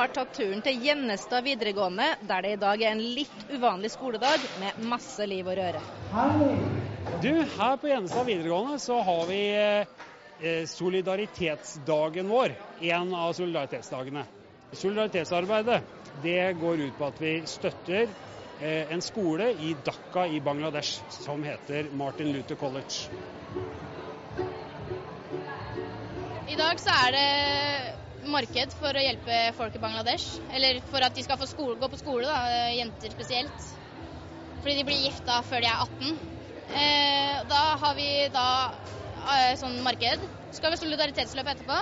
har tatt turen til Gjennestad videregående, der det i dag er en litt uvanlig skoledag med masse liv og røre. Du, her på Gjennestad videregående så har vi eh, solidaritetsdagen vår. En av solidaritetsdagene. Solidaritetsarbeidet det går ut på at vi støtter eh, en skole i Dhaka i Bangladesh som heter Martin Luther College. I dag så er det marked for å hjelpe folk i Bangladesh. Eller for at de skal få skole, gå på skole, da, jenter spesielt. Fordi de blir gifta før de er 18. Eh, da har vi da eh, sånn marked. Så skal vi ha solidaritetsløp etterpå.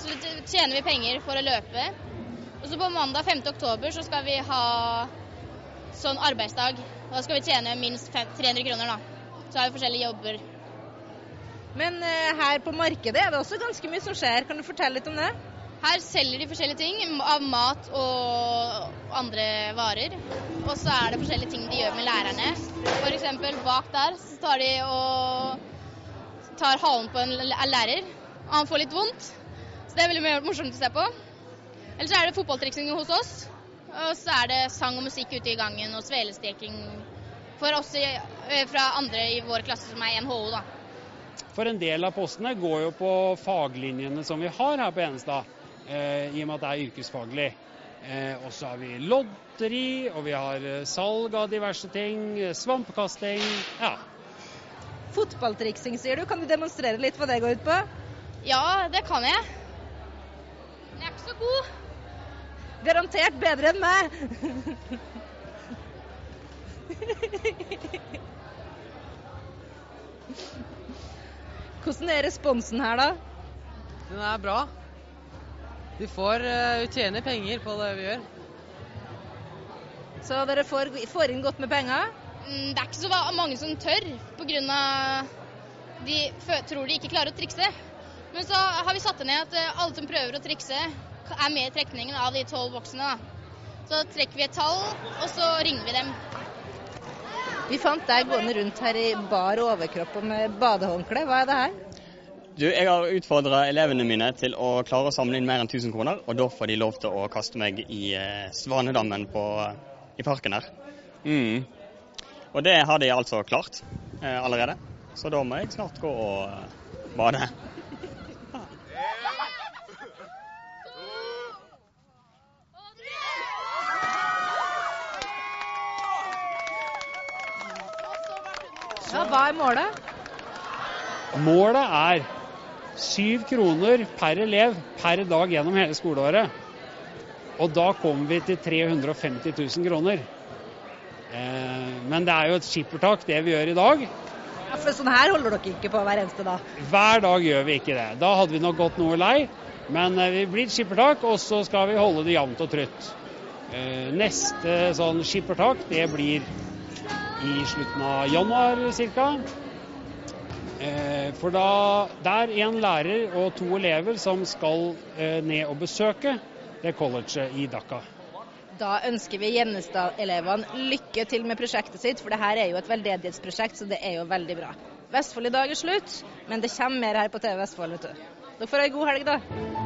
Så tjener vi penger for å løpe. Og så på mandag 5. oktober så skal vi ha sånn arbeidsdag. Da skal vi tjene minst 300 kroner, da. Så har vi forskjellige jobber. Men eh, her på markedet er det også ganske mye som skjer. Kan du fortelle litt om det? Her selger de forskjellige ting av mat og andre varer. Og så er det forskjellige ting de gjør med lærerne. F.eks. bak der så tar de og tar halen på en lærer. Og han får litt vondt. Så det er veldig morsomt å se på. Eller så er det fotballtriksing hos oss. Og så er det sang og musikk ute i gangen og svelesteking for oss i, fra andre i vår klasse som er NHO, da. For en del av postene går jo på faglinjene som vi har her på Enestad, i og med at det er yrkesfaglig. Eh, og så har vi lotteri, og vi har eh, salg av diverse ting, eh, svampekasting. Ja. Fotballtriksing, sier du. Kan du demonstrere litt hva det går ut på? Ja, det kan jeg. Men jeg er ikke så god. Garantert bedre enn meg. Hvordan er responsen her, da? Den er bra. Vi får Vi tjener penger på det vi gjør. Så dere får, får inn godt med penger? Mm, det er ikke så mange som tør, pga. de tror de ikke klarer å trikse. Men så har vi satt det ned at eh, alle som prøver å trikse, er med i trekningen av de tolv boksene. Så trekker vi et tall, og så ringer vi dem. Vi fant deg gående rundt her i bar overkropp og med badehåndkle. Hva er det her? Du, jeg har utfordra elevene mine til å klare å samle inn mer enn 1000 kroner, og da får de lov til å kaste meg i eh, Svanedammen på, i parken her. Mm. Og det har de altså klart eh, allerede, så da må jeg snart gå og eh, bade. Ja, Hva er målet? Målet er syv kroner per elev per dag gjennom hele skoleåret. Og da kommer vi til 350 000 kroner. Eh, men det er jo et skippertak, det vi gjør i dag. Ja, for Sånn her holder dere ikke på hver eneste dag? Hver dag gjør vi ikke det. Da hadde vi nok gått noe lei. Men eh, vi blir et skippertak, og så skal vi holde det jevnt og trutt. Eh, neste sånn skippertak, det blir i slutten av januar ca. Eh, for da det er én lærer og to elever som skal eh, ned og besøke det colleget i Dhaka. Da ønsker vi Gjennestad-elevene lykke til med prosjektet sitt, for dette er jo et veldedighetsprosjekt, så det er jo veldig bra. Vestfold i dag er slutt, men det kommer mer her på TV Vestfold, vet du. Dere får ei god helg, da.